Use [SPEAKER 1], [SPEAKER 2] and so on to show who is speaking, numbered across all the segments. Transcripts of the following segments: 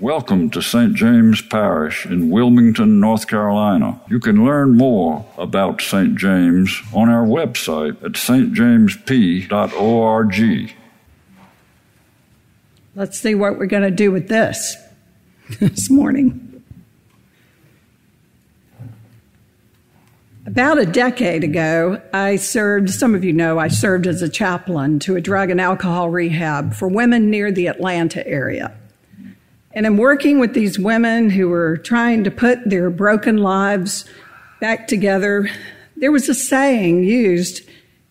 [SPEAKER 1] Welcome to St. James Parish in Wilmington, North Carolina. You can learn more about St. James on our website at stjamesp.org.
[SPEAKER 2] Let's see what we're going to do with this this morning. About a decade ago, I served, some of you know, I served as a chaplain to a drug and alcohol rehab for women near the Atlanta area. And I'm working with these women who were trying to put their broken lives back together. There was a saying used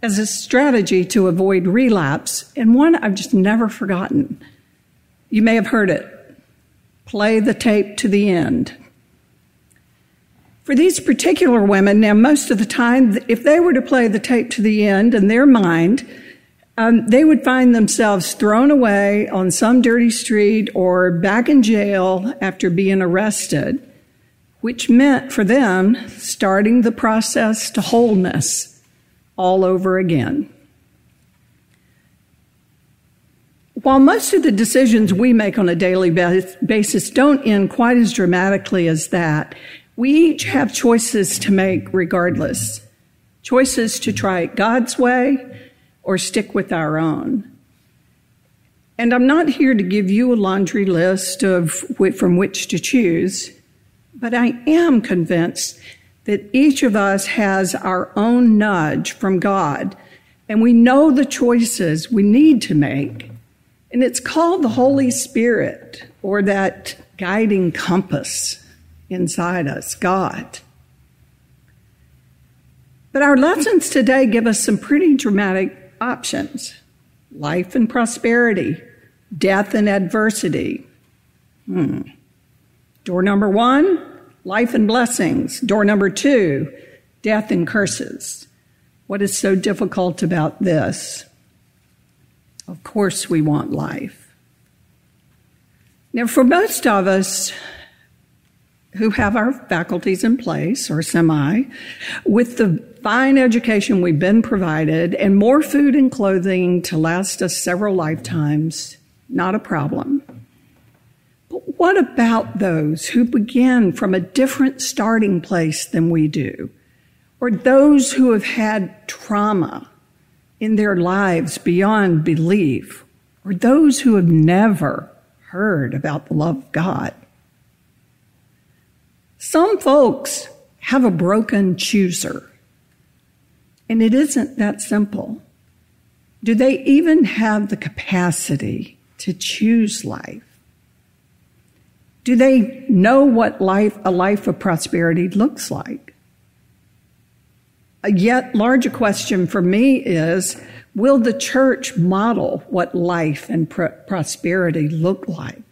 [SPEAKER 2] as a strategy to avoid relapse, and one I've just never forgotten. You may have heard it play the tape to the end. For these particular women, now, most of the time, if they were to play the tape to the end in their mind, um, they would find themselves thrown away on some dirty street or back in jail after being arrested, which meant for them starting the process to wholeness all over again. While most of the decisions we make on a daily basis don't end quite as dramatically as that, we each have choices to make regardless. Choices to try it God's way or stick with our own. And I'm not here to give you a laundry list of from which to choose, but I am convinced that each of us has our own nudge from God, and we know the choices we need to make. And it's called the Holy Spirit or that guiding compass inside us, God. But our lessons today give us some pretty dramatic options life and prosperity, death and adversity. Hmm. Door number one, life and blessings. Door number two, death and curses. What is so difficult about this? Of course, we want life. Now, for most of us, who have our faculties in place or semi with the fine education we've been provided and more food and clothing to last us several lifetimes, not a problem. But what about those who begin from a different starting place than we do? Or those who have had trauma in their lives beyond belief? Or those who have never heard about the love of God? Some folks have a broken chooser, and it isn't that simple. Do they even have the capacity to choose life? Do they know what life, a life of prosperity looks like? A yet larger question for me is will the church model what life and pr- prosperity look like?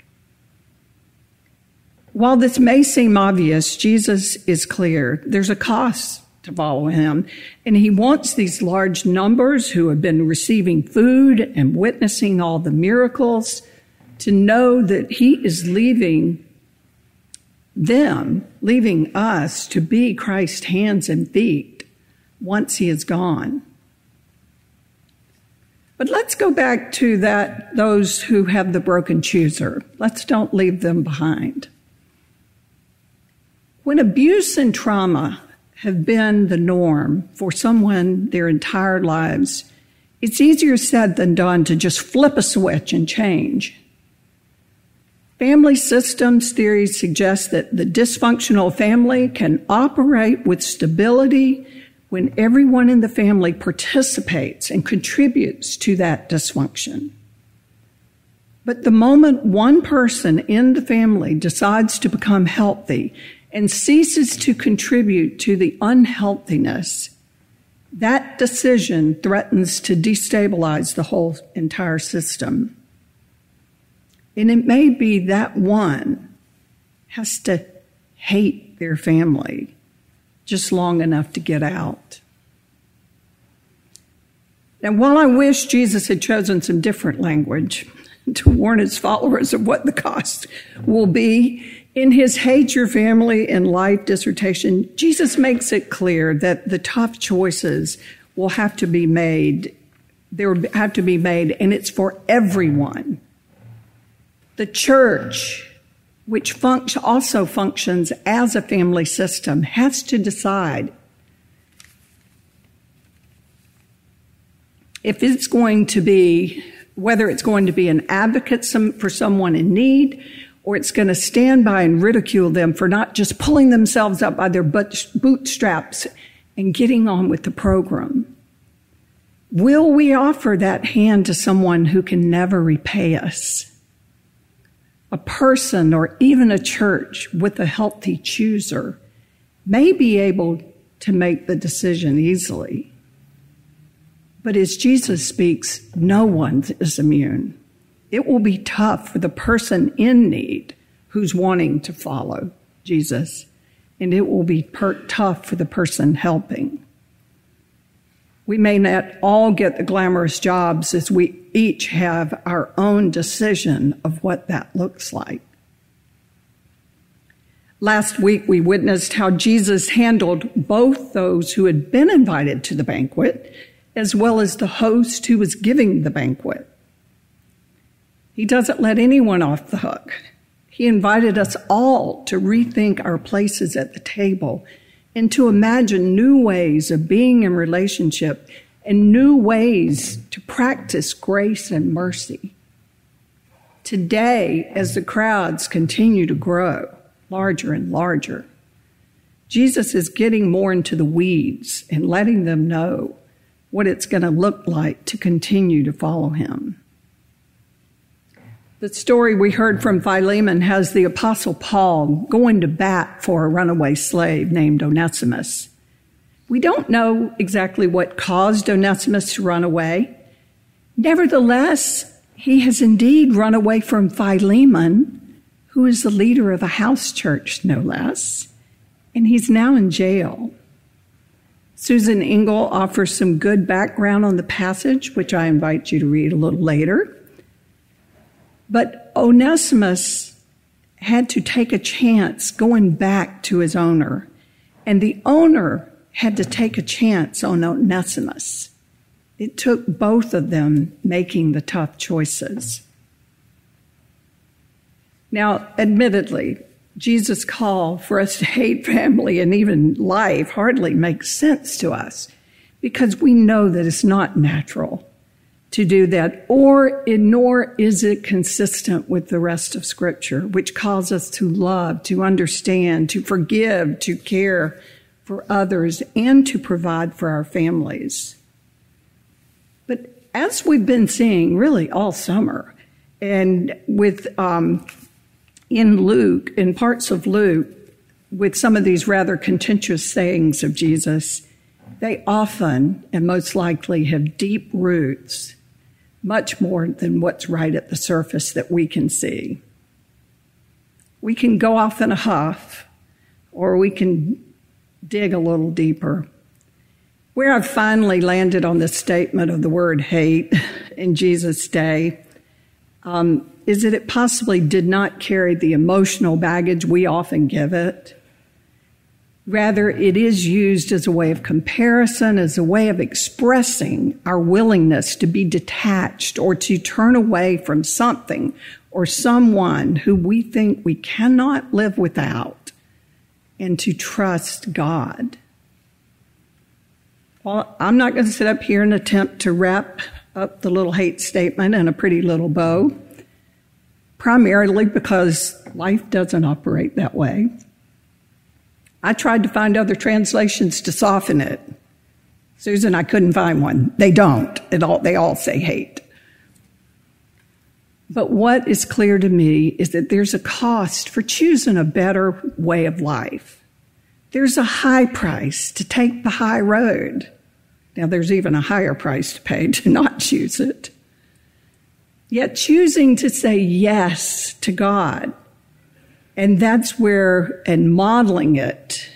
[SPEAKER 2] While this may seem obvious, Jesus is clear. There's a cost to follow him. And he wants these large numbers who have been receiving food and witnessing all the miracles to know that he is leaving them, leaving us to be Christ's hands and feet once he is gone. But let's go back to that those who have the broken chooser. Let's don't leave them behind. When abuse and trauma have been the norm for someone their entire lives, it's easier said than done to just flip a switch and change. Family systems theory suggests that the dysfunctional family can operate with stability when everyone in the family participates and contributes to that dysfunction. But the moment one person in the family decides to become healthy and ceases to contribute to the unhealthiness, that decision threatens to destabilize the whole entire system. And it may be that one has to hate their family just long enough to get out. Now, while I wish Jesus had chosen some different language to warn his followers of what the cost will be, in his Hate Your Family in Life dissertation, Jesus makes it clear that the tough choices will have to be made. There will have to be made, and it's for everyone. The church which also functions as a family system, has to decide if it's going to be, whether it's going to be an advocate for someone in need, or it's going to stand by and ridicule them for not just pulling themselves up by their bootstraps and getting on with the program. Will we offer that hand to someone who can never repay us? A person or even a church with a healthy chooser may be able to make the decision easily. But as Jesus speaks, no one is immune. It will be tough for the person in need who's wanting to follow Jesus, and it will be per- tough for the person helping. We may not all get the glamorous jobs as we each have our own decision of what that looks like. Last week, we witnessed how Jesus handled both those who had been invited to the banquet as well as the host who was giving the banquet. He doesn't let anyone off the hook. He invited us all to rethink our places at the table and to imagine new ways of being in relationship and new ways to practice grace and mercy. Today, as the crowds continue to grow larger and larger, Jesus is getting more into the weeds and letting them know what it's going to look like to continue to follow him. The story we heard from Philemon has the Apostle Paul going to bat for a runaway slave named Onesimus. We don't know exactly what caused Onesimus to run away. Nevertheless, he has indeed run away from Philemon, who is the leader of a house church, no less, and he's now in jail. Susan Engel offers some good background on the passage, which I invite you to read a little later. But Onesimus had to take a chance going back to his owner, and the owner had to take a chance on Onesimus. It took both of them making the tough choices. Now, admittedly, Jesus' call for us to hate family and even life hardly makes sense to us because we know that it's not natural to do that, or nor is it consistent with the rest of Scripture, which calls us to love, to understand, to forgive, to care for others, and to provide for our families. But as we've been seeing really all summer, and with um, in Luke, in parts of Luke, with some of these rather contentious sayings of Jesus, they often and most likely have deep roots, much more than what's right at the surface that we can see. We can go off in a huff, or we can dig a little deeper. Where I've finally landed on the statement of the word hate in Jesus' day um, is that it possibly did not carry the emotional baggage we often give it. Rather, it is used as a way of comparison, as a way of expressing our willingness to be detached or to turn away from something or someone who we think we cannot live without and to trust God. Well, I'm not going to sit up here and attempt to wrap up the little hate statement in a pretty little bow primarily because life doesn't operate that way. I tried to find other translations to soften it. Susan, I couldn't find one. They don't. All, they all say hate. But what is clear to me is that there's a cost for choosing a better way of life. There's a high price to take the high road. Now, there's even a higher price to pay to not choose it. Yet choosing to say yes to God. And that's where, and modeling it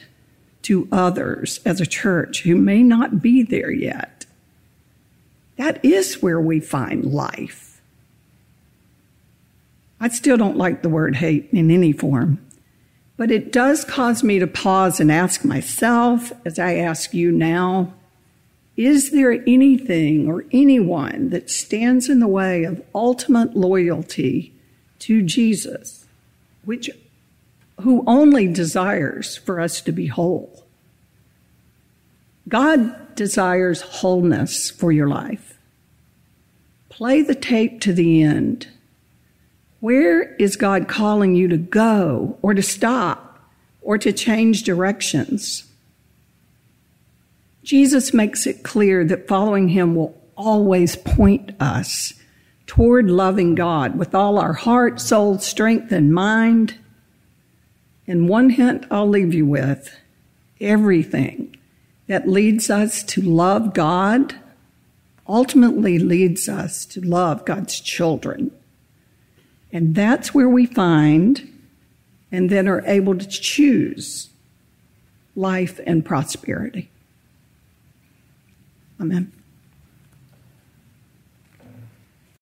[SPEAKER 2] to others as a church who may not be there yet. That is where we find life. I still don't like the word hate in any form, but it does cause me to pause and ask myself, as I ask you now, is there anything or anyone that stands in the way of ultimate loyalty to Jesus which who only desires for us to be whole. God desires wholeness for your life. Play the tape to the end. Where is God calling you to go or to stop or to change directions? Jesus makes it clear that following him will always point us toward loving God with all our heart, soul, strength, and mind. And one hint I'll leave you with everything that leads us to love God ultimately leads us to love God's children. And that's where we find and then are able to choose life and prosperity. Amen.